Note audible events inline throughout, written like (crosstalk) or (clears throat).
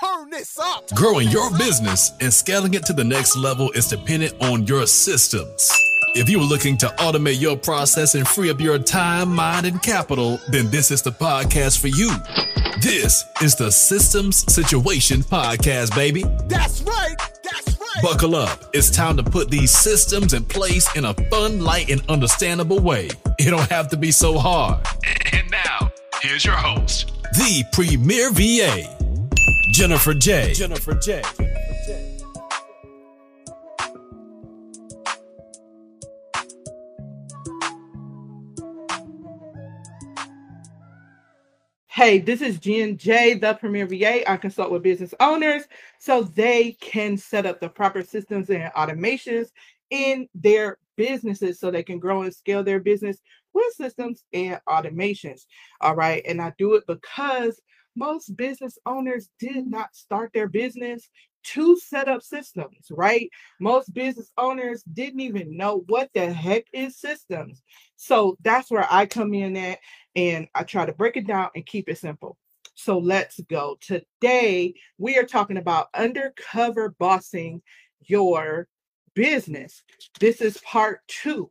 turn this up. Growing your business and scaling it to the next level is dependent on your systems. If you are looking to automate your process and free up your time, mind, and capital, then this is the podcast for you. This is the Systems Situation Podcast, baby. That's right. That's right. Buckle up. It's time to put these systems in place in a fun, light, and understandable way. It don't have to be so hard. And now, here's your host, the Premier VA, Jennifer J. Jennifer J. Hey, this is Jen J, the Premier VA. I consult with business owners so they can set up the proper systems and automations in their businesses so they can grow and scale their business with systems and automations. All right. And I do it because most business owners did not start their business to set up systems, right? Most business owners didn't even know what the heck is systems. So that's where I come in at and I try to break it down and keep it simple. So let's go. Today, we are talking about undercover bossing your business. This is part two.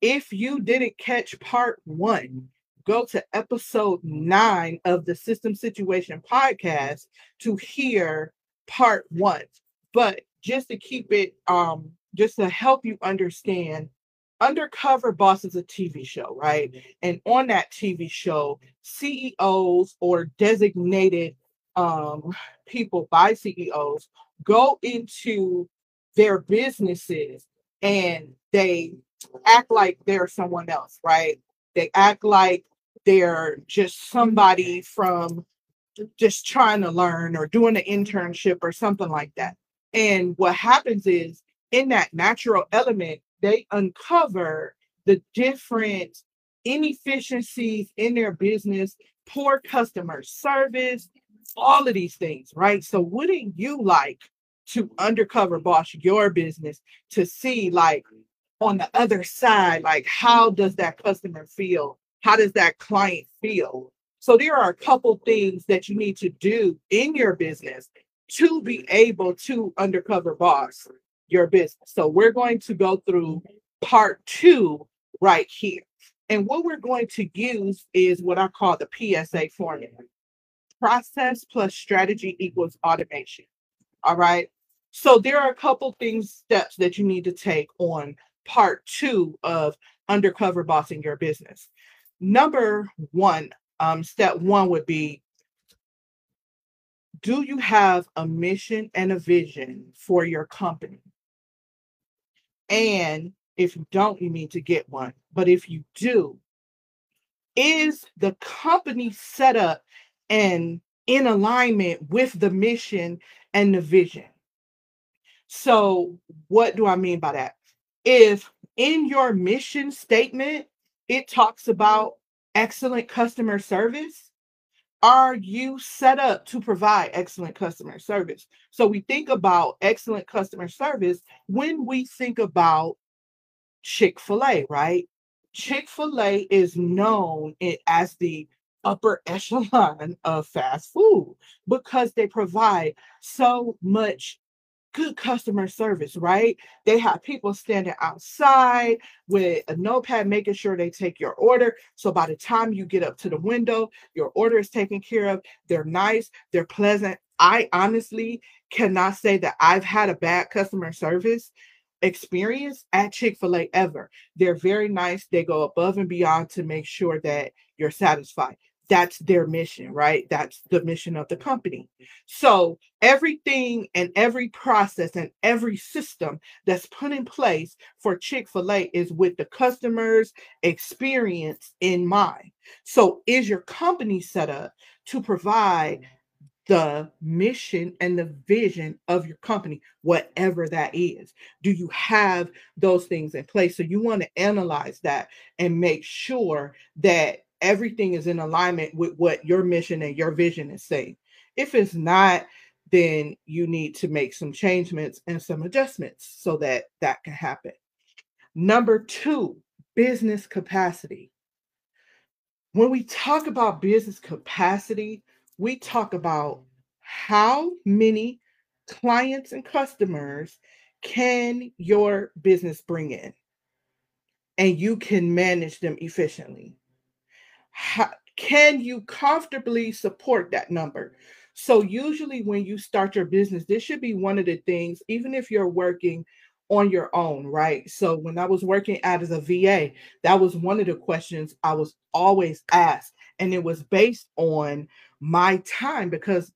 If you didn't catch part one, go to episode nine of the System Situation podcast to hear part one. But just to keep it, um, just to help you understand Undercover Boss is a TV show, right? And on that TV show, CEOs or designated um, people by CEOs go into their businesses and they act like they're someone else, right? They act like they're just somebody from just trying to learn or doing an internship or something like that. And what happens is in that natural element, they uncover the different inefficiencies in their business, poor customer service, all of these things, right? So, wouldn't you like to undercover boss your business to see, like, on the other side, like, how does that customer feel? How does that client feel? So, there are a couple things that you need to do in your business to be able to undercover boss your business. So we're going to go through part two right here. And what we're going to use is what I call the PSA formula. Process plus strategy equals automation. All right. So there are a couple things, steps that you need to take on part two of undercover bossing your business. Number one, um, step one would be do you have a mission and a vision for your company? And if you don't, you need to get one. But if you do, is the company set up and in alignment with the mission and the vision? So, what do I mean by that? If in your mission statement it talks about excellent customer service, are you set up to provide excellent customer service? So we think about excellent customer service when we think about Chick fil A, right? Chick fil A is known as the upper (laughs) echelon of fast food because they provide so much good customer service, right? They have people standing outside with a notepad making sure they take your order. So by the time you get up to the window, your order is taken care of. They're nice, they're pleasant. I honestly cannot say that I've had a bad customer service experience at Chick-fil-A ever. They're very nice. They go above and beyond to make sure that you're satisfied that's their mission, right? That's the mission of the company. So everything and every process and every system that's put in place for Chick-fil-A is with the customer's experience in mind. So is your company set up to provide the mission and the vision of your company, whatever that is. Do you have those things in place? So you want to analyze that and make sure that everything is in alignment with what your mission and your vision is saying. If it's not, then you need to make some changements and some adjustments so that that can happen. Number two, business capacity. When we talk about business capacity, we talk about how many clients and customers can your business bring in? And you can manage them efficiently. How, can you comfortably support that number? So, usually, when you start your business, this should be one of the things, even if you're working on your own, right? So, when I was working out as a VA, that was one of the questions I was always asked. And it was based on my time because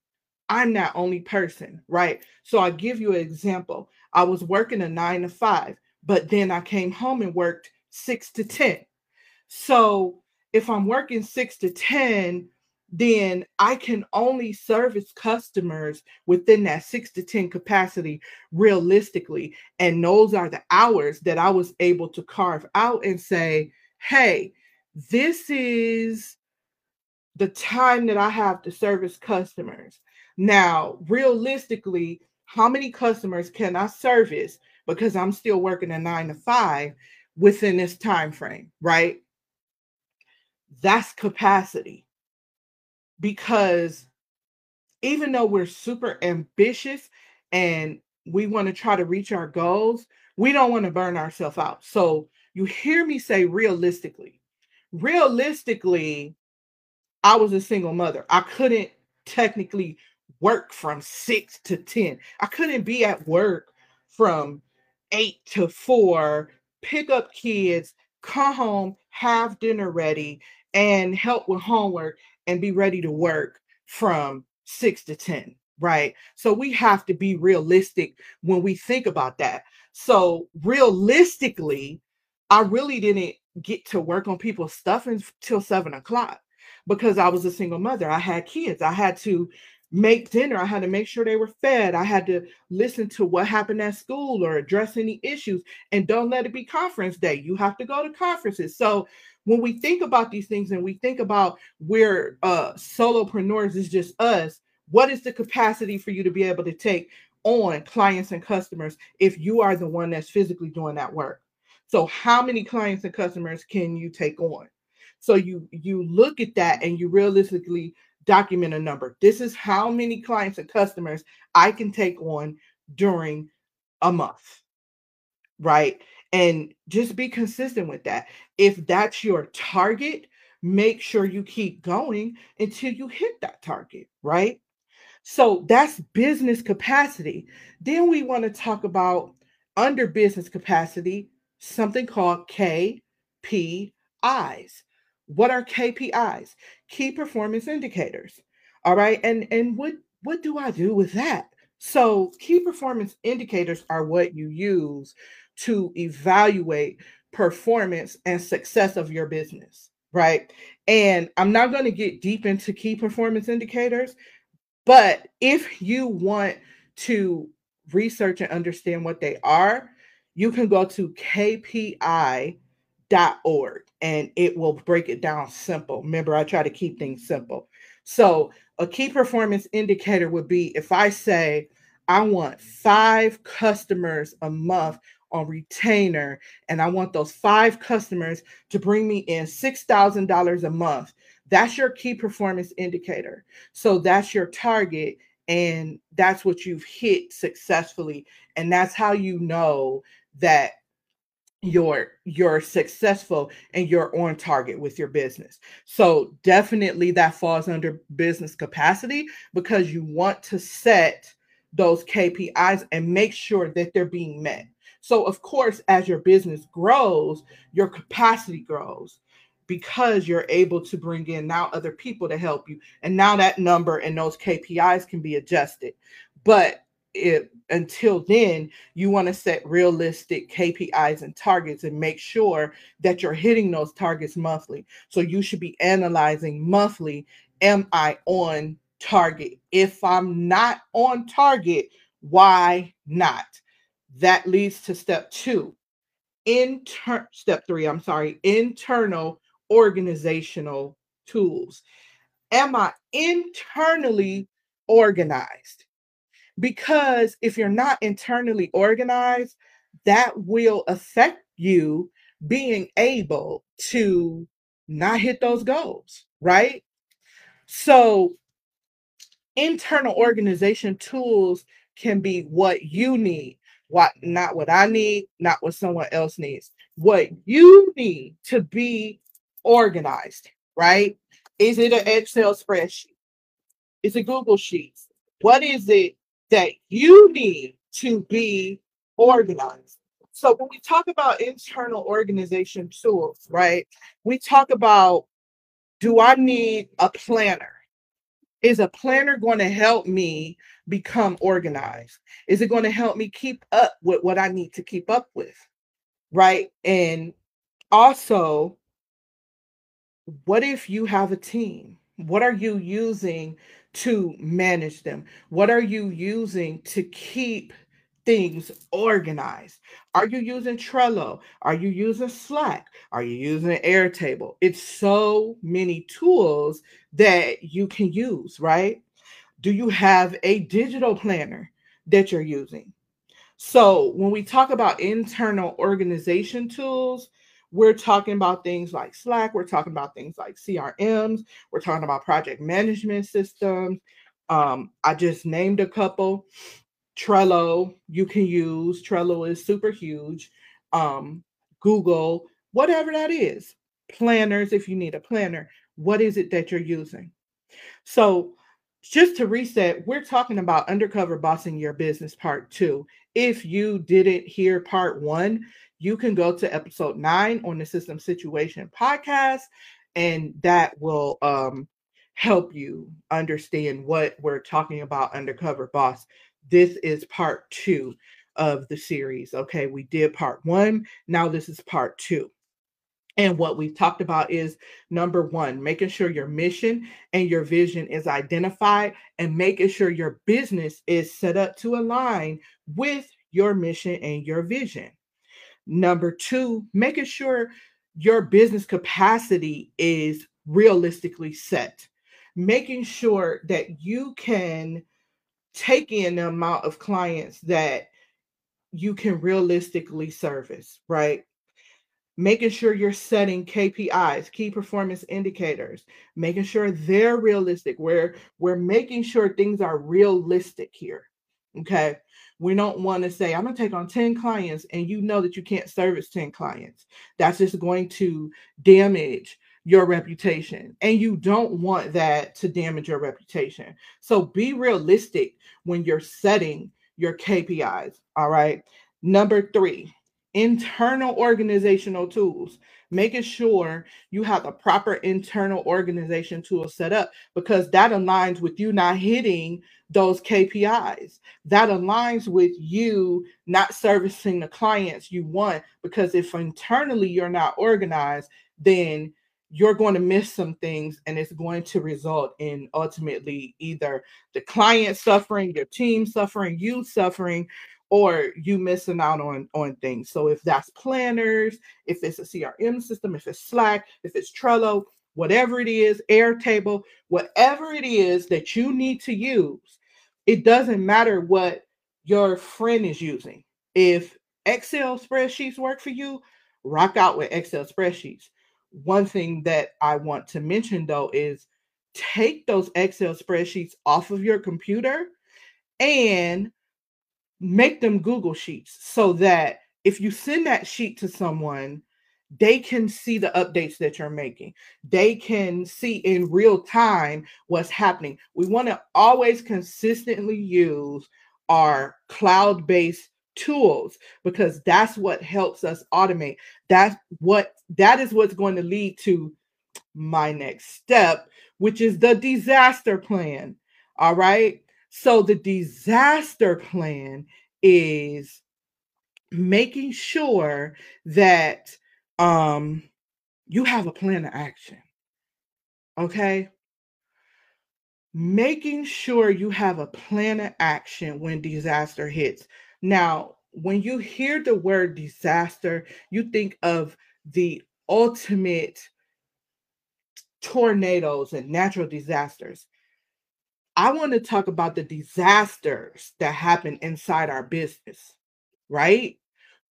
I'm that only person, right? So, I give you an example. I was working a nine to five, but then I came home and worked six to 10. So, if I'm working six to 10, then I can only service customers within that six to 10 capacity realistically. And those are the hours that I was able to carve out and say, hey, this is the time that I have to service customers. Now, realistically, how many customers can I service because I'm still working a nine to five within this time frame, right? That's capacity because even though we're super ambitious and we want to try to reach our goals, we don't want to burn ourselves out. So you hear me say realistically. Realistically, I was a single mother. I couldn't technically work from 6 to 10. I couldn't be at work from 8 to 4, pick up kids, come home, have dinner ready, and help with homework and be ready to work from six to 10, right? So we have to be realistic when we think about that. So, realistically, I really didn't get to work on people's stuff until seven o'clock because I was a single mother. I had kids. I had to make dinner. I had to make sure they were fed. I had to listen to what happened at school or address any issues. And don't let it be conference day. You have to go to conferences. So when we think about these things and we think about where uh solopreneurs is just us, what is the capacity for you to be able to take on clients and customers if you are the one that's physically doing that work? So how many clients and customers can you take on? So you you look at that and you realistically document a number. This is how many clients and customers I can take on during a month. Right? And just be consistent with that. If that's your target, make sure you keep going until you hit that target, right? So that's business capacity. Then we want to talk about under business capacity, something called KPIs. What are KPIs? Key performance indicators. All right. And and what what do I do with that? So key performance indicators are what you use to evaluate performance and success of your business, right? And I'm not going to get deep into key performance indicators, but if you want to research and understand what they are, you can go to kpi.org and it will break it down simple. Remember, I try to keep things simple. So, a key performance indicator would be if I say, I want five customers a month on retainer and I want those five customers to bring me in $6,000 a month. That's your key performance indicator. So that's your target and that's what you've hit successfully and that's how you know that you're you're successful and you're on target with your business. So definitely that falls under business capacity because you want to set those KPIs and make sure that they're being met. So, of course, as your business grows, your capacity grows because you're able to bring in now other people to help you. And now that number and those KPIs can be adjusted. But it, until then, you want to set realistic KPIs and targets and make sure that you're hitting those targets monthly. So you should be analyzing monthly Am I on target? If I'm not on target, why not? That leads to step two. Inter- step three, I'm sorry, internal organizational tools. Am I internally organized? Because if you're not internally organized, that will affect you being able to not hit those goals, right? So internal organization tools can be what you need, what not what I need, not what someone else needs. What you need to be organized, right? Is it an Excel spreadsheet? Is it Google Sheets? What is it that you need to be organized? So when we talk about internal organization tools, right? We talk about do I need a planner? Is a planner going to help me become organized? Is it going to help me keep up with what I need to keep up with? Right? And also, what if you have a team? What are you using to manage them? What are you using to keep things organized? Are you using Trello? Are you using Slack? Are you using Airtable? It's so many tools that you can use, right? Do you have a digital planner that you're using? So, when we talk about internal organization tools, we're talking about things like Slack, we're talking about things like CRMs, we're talking about project management systems. Um, I just named a couple. Trello, you can use. Trello is super huge. Um, Google, whatever that is. Planners, if you need a planner, what is it that you're using? So, just to reset, we're talking about undercover bossing your business part two. If you didn't hear part one, you can go to episode nine on the System Situation podcast, and that will um, help you understand what we're talking about undercover boss. This is part two of the series. Okay, we did part one, now this is part two. And what we've talked about is number one, making sure your mission and your vision is identified and making sure your business is set up to align with your mission and your vision. Number two, making sure your business capacity is realistically set, making sure that you can take in the amount of clients that you can realistically service, right? Making sure you're setting KPIs, key performance indicators, making sure they're realistic. We're we're making sure things are realistic here. Okay. We don't want to say, I'm going to take on 10 clients and you know that you can't service 10 clients. That's just going to damage your reputation. And you don't want that to damage your reputation. So be realistic when you're setting your KPIs. All right. Number three, internal organizational tools making sure you have a proper internal organization tool set up because that aligns with you not hitting those KPIs. That aligns with you not servicing the clients you want because if internally you're not organized, then you're going to miss some things and it's going to result in ultimately either the client suffering, your team suffering, you suffering, or you missing out on on things. So if that's planners, if it's a CRM system, if it's Slack, if it's Trello, whatever it is, Airtable, whatever it is that you need to use, it doesn't matter what your friend is using. If Excel spreadsheets work for you, rock out with Excel spreadsheets. One thing that I want to mention though is take those Excel spreadsheets off of your computer and make them Google Sheets so that if you send that sheet to someone, they can see the updates that you're making. They can see in real time what's happening. We want to always consistently use our cloud based tools because that's what helps us automate. That's what that is what's going to lead to my next step, which is the disaster plan. All right. So the disaster plan is making sure that um you have a plan of action. Okay? Making sure you have a plan of action when disaster hits. Now, when you hear the word disaster, you think of the ultimate tornadoes and natural disasters. I want to talk about the disasters that happen inside our business, right?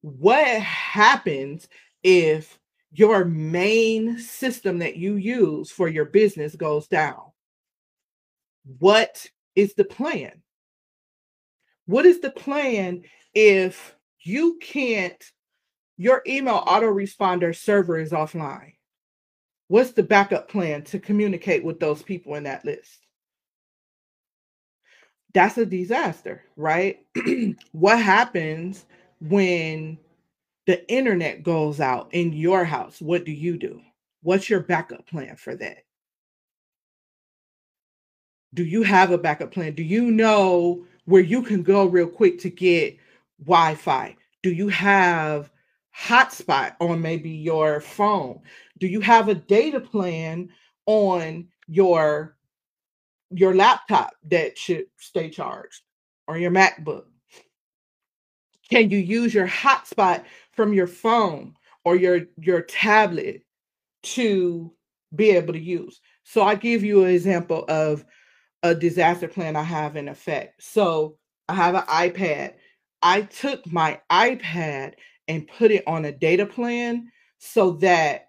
What happens if your main system that you use for your business goes down? What is the plan? What is the plan if you can't, your email autoresponder server is offline? What's the backup plan to communicate with those people in that list? That's a disaster, right? (clears throat) what happens when the internet goes out in your house? What do you do? What's your backup plan for that? Do you have a backup plan? Do you know where you can go real quick to get Wi Fi? Do you have hotspot on maybe your phone? Do you have a data plan on your your laptop that should stay charged or your MacBook? Can you use your hotspot from your phone or your your tablet to be able to use? So I give you an example of a disaster plan I have in effect. So I have an iPad. I took my iPad and put it on a data plan so that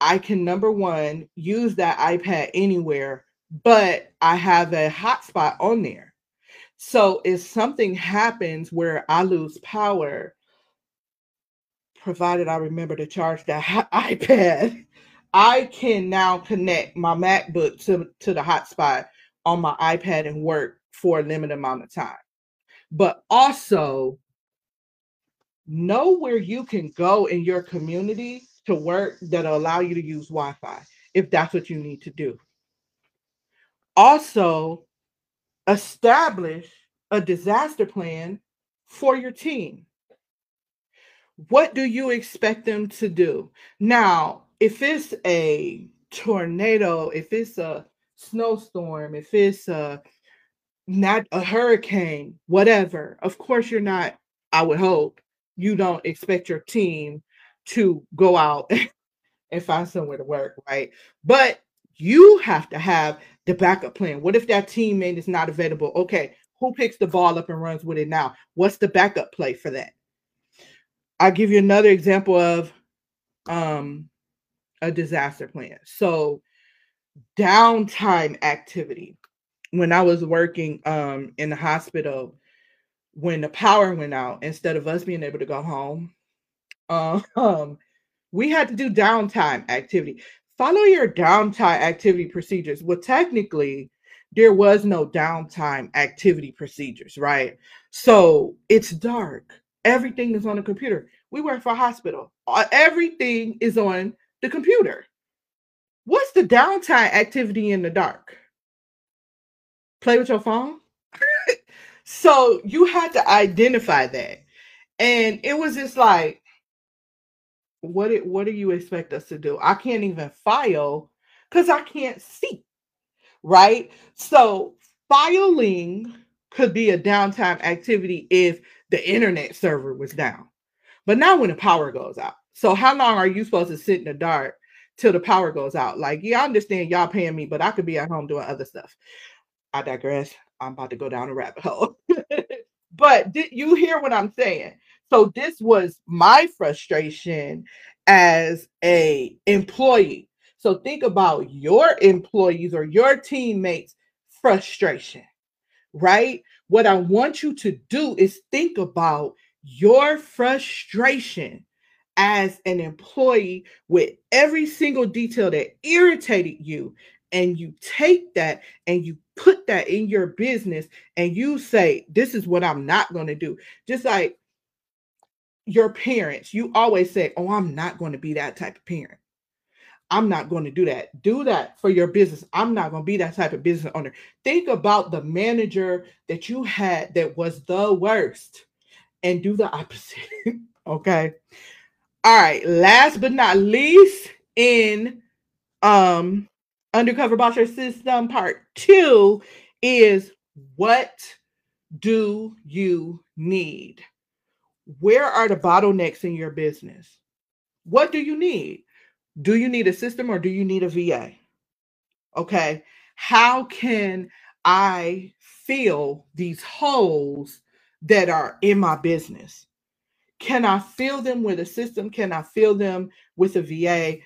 I can number one use that iPad anywhere, but I have a hotspot on there. So if something happens where I lose power, provided I remember to charge that (laughs) iPad, I can now connect my MacBook to, to the hotspot on my iPad and work for a limited amount of time. But also know where you can go in your community to work that'll allow you to use Wi-Fi if that's what you need to do. Also, establish a disaster plan for your team. What do you expect them to do? Now, if it's a tornado, if it's a snowstorm, if it's a not a hurricane, whatever, of course you're not, I would hope, you don't expect your team to go out (laughs) and find somewhere to work, right? But you have to have the backup plan. What if that teammate is not available? Okay, who picks the ball up and runs with it now? What's the backup play for that? I'll give you another example of um, a disaster plan. So, downtime activity. When I was working um, in the hospital, when the power went out, instead of us being able to go home, um, (laughs) we had to do downtime activity. Follow your downtime activity procedures. Well, technically, there was no downtime activity procedures, right? So it's dark. Everything is on the computer. We work for a hospital. Everything is on the computer. What's the downtime activity in the dark? Play with your phone? (laughs) so you had to identify that. And it was just like, what it, what do you expect us to do? I can't even file because I can't see. Right. So filing could be a downtime activity if the internet server was down. But not when the power goes out. So how long are you supposed to sit in the dark till the power goes out? Like, yeah, I understand y'all paying me, but I could be at home doing other stuff. I digress. I'm about to go down a rabbit hole. (laughs) but did you hear what I'm saying? So this was my frustration as a employee. So think about your employees or your teammates frustration, right? What I want you to do is think about your frustration as an employee with every single detail that irritated you and you take that and you put that in your business and you say this is what I'm not going to do just like your parents, you always say, Oh, I'm not going to be that type of parent. I'm not going to do that. Do that for your business. I'm not going to be that type of business owner. Think about the manager that you had that was the worst and do the opposite. (laughs) okay. All right. Last but not least, in um undercover boss system part two is what do you need? where are the bottlenecks in your business? What do you need? Do you need a system or do you need a VA? Okay. How can I fill these holes that are in my business? Can I fill them with a system? Can I fill them with a VA?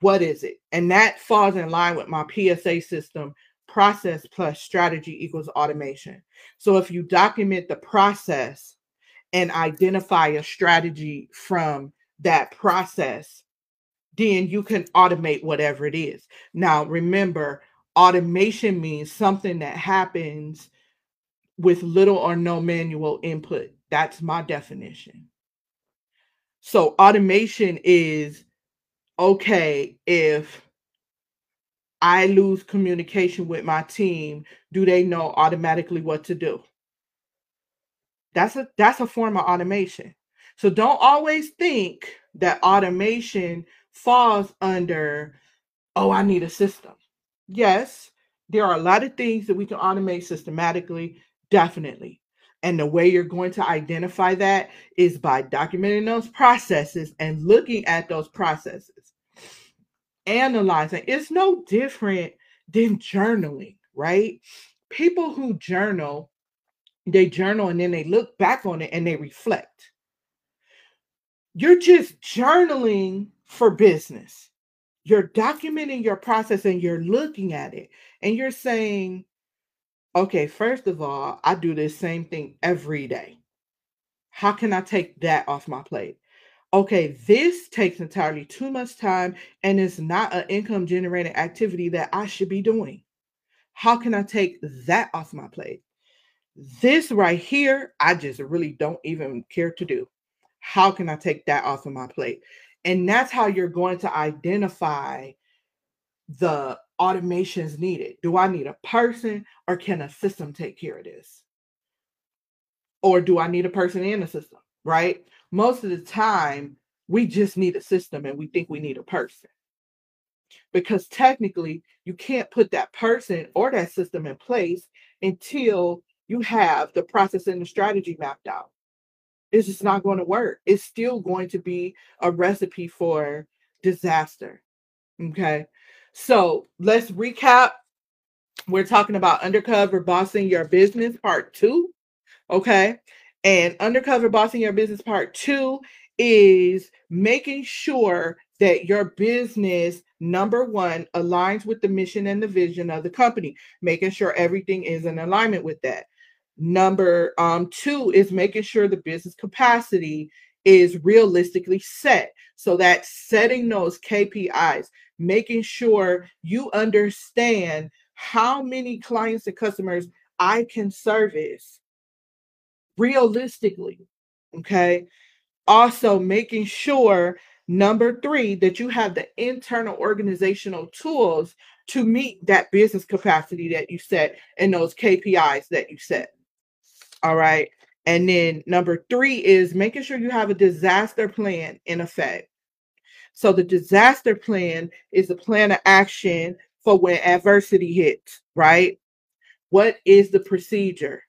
What is it? And that falls in line with my PSA system process plus strategy equals automation. So if you document the process and identify a strategy from that process, then you can automate whatever it is. Now, remember, automation means something that happens with little or no manual input. That's my definition. So, automation is okay if I lose communication with my team, do they know automatically what to do? That's a that's a form of automation. So don't always think that automation falls under oh, I need a system. Yes, there are a lot of things that we can automate systematically, definitely. And the way you're going to identify that is by documenting those processes and looking at those processes analyzing. It's no different than journaling, right? People who journal, they journal and then they look back on it and they reflect. You're just journaling for business. You're documenting your process and you're looking at it and you're saying, okay, first of all, I do this same thing every day. How can I take that off my plate? okay, this takes entirely too much time and is not an income generating activity that I should be doing. How can I take that off my plate? This right here, I just really don't even care to do. How can I take that off of my plate? And that's how you're going to identify the automations needed. Do I need a person or can a system take care of this? Or do I need a person and a system, right? most of the time we just need a system and we think we need a person because technically you can't put that person or that system in place until you have the process and the strategy mapped out it's just not going to work it's still going to be a recipe for disaster okay so let's recap. We're talking about undercover bossing your business part two okay? And undercover bossing your business part two is making sure that your business number one aligns with the mission and the vision of the company making sure everything is in alignment with that. Number um, two is making sure the business capacity is realistically set so that setting those kpis making sure you understand how many clients and customers i can service realistically. Okay. Also, making sure, number three, that you have the internal organizational tools to meet that business capacity that you set and those KPIs that you set. All right. And then number three is making sure you have a disaster plan in effect. So the disaster plan is a plan of action for when adversity hits, right? What is the procedure?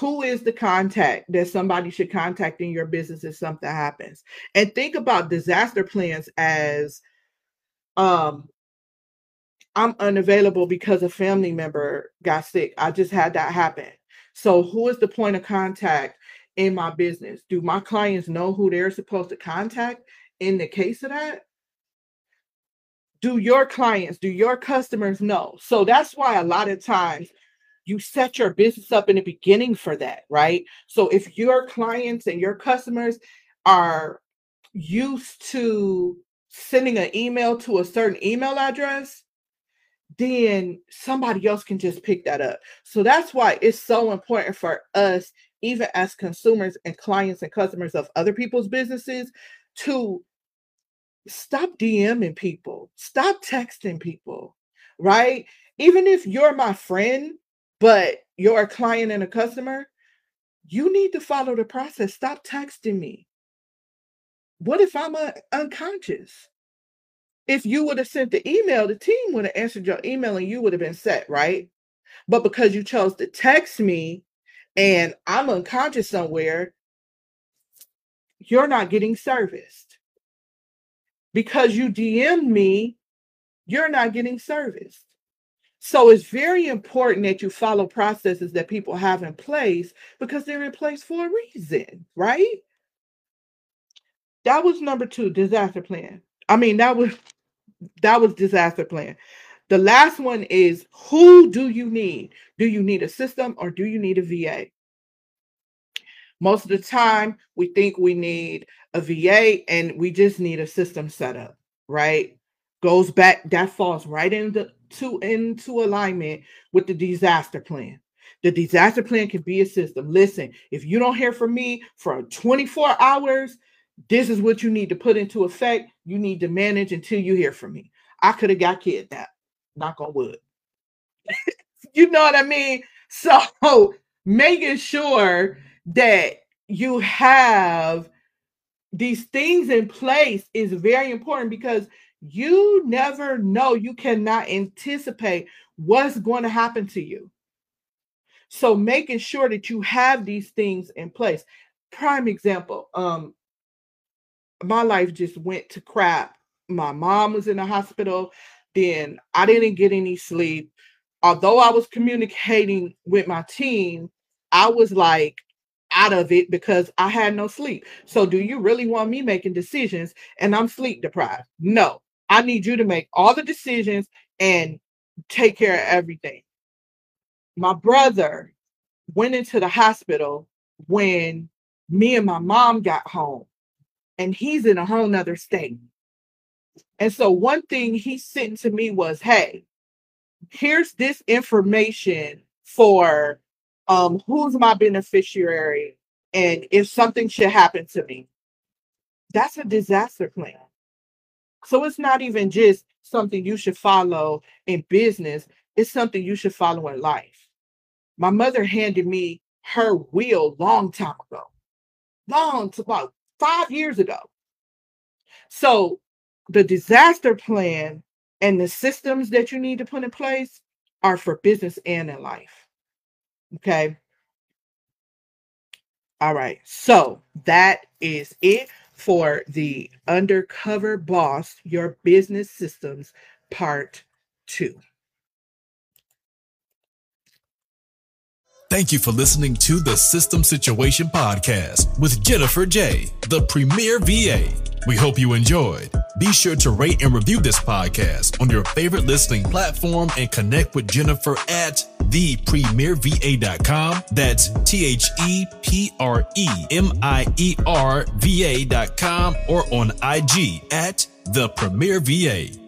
who is the contact that somebody should contact in your business if something happens and think about disaster plans as um i'm unavailable because a family member got sick i just had that happen so who is the point of contact in my business? Do my clients know who they're supposed to contact in the case of that? Do your clients do your customers know? So that's why a lot of times you set your business up in the beginning for that, right? So if your clients and your customers are used to sending an email to a certain email address, then somebody else can just pick that up. So that's why it's so important for us, even as consumers and clients and customers of other people's businesses, to stop DMing people, stop texting people, right? Even if you're my friend but you're a client and a customer, you need to follow the process. Stop texting me. What if I'm uh, unconscious? If you would have sent the email, the team would have answered your email and you would have been set, right? But because you chose to text me and I'm unconscious somewhere, you're not getting serviced. Because you DM'd me, you're not getting serviced. So it's very important that you follow processes that people have in place because they're in place for a reason, right? That was number two, disaster plan. I mean, that was that was disaster plan. The last one is who do you need? Do you need a system or do you need a VA? Most of the time, we think we need a VA and we just need a system set up, right? Goes back, that falls right into to, into alignment with the disaster plan. The disaster plan can be a system. Listen, if you don't hear from me for 24 hours, this is what you need to put into effect. You need to manage until you hear from me. I could have got kidnapped. Knock on wood. (laughs) you know what I mean? So (laughs) making sure that you have these things in place is very important because you never know. You cannot anticipate what's going to happen to you. So making sure that you have these things in place. Prime example, um, my life just went to crap. My mom was in the hospital. Then I didn't get any sleep. Although I was communicating with my team, I was like out of it because I had no sleep. So, do you really want me making decisions and I'm sleep deprived? No, I need you to make all the decisions and take care of everything. My brother went into the hospital when me and my mom got home and he's in a whole nother state. And so one thing he sent to me was, hey, here's this information for um who's my beneficiary and if something should happen to me. That's a disaster plan. So it's not even just something you should follow in business, it's something you should follow in life. My mother handed me her will long time ago. Long about five years ago. So the disaster plan and the systems that you need to put in place are for business and in life. Okay. All right. So that is it for the Undercover Boss Your Business Systems Part 2. Thank you for listening to the System Situation Podcast with Jennifer J., the premier VA. We hope you enjoyed. Be sure to rate and review this podcast on your favorite listening platform and connect with Jennifer at thepremierva.com. That's T H E P R E M I E R V A.com or on IG at the Premier VA.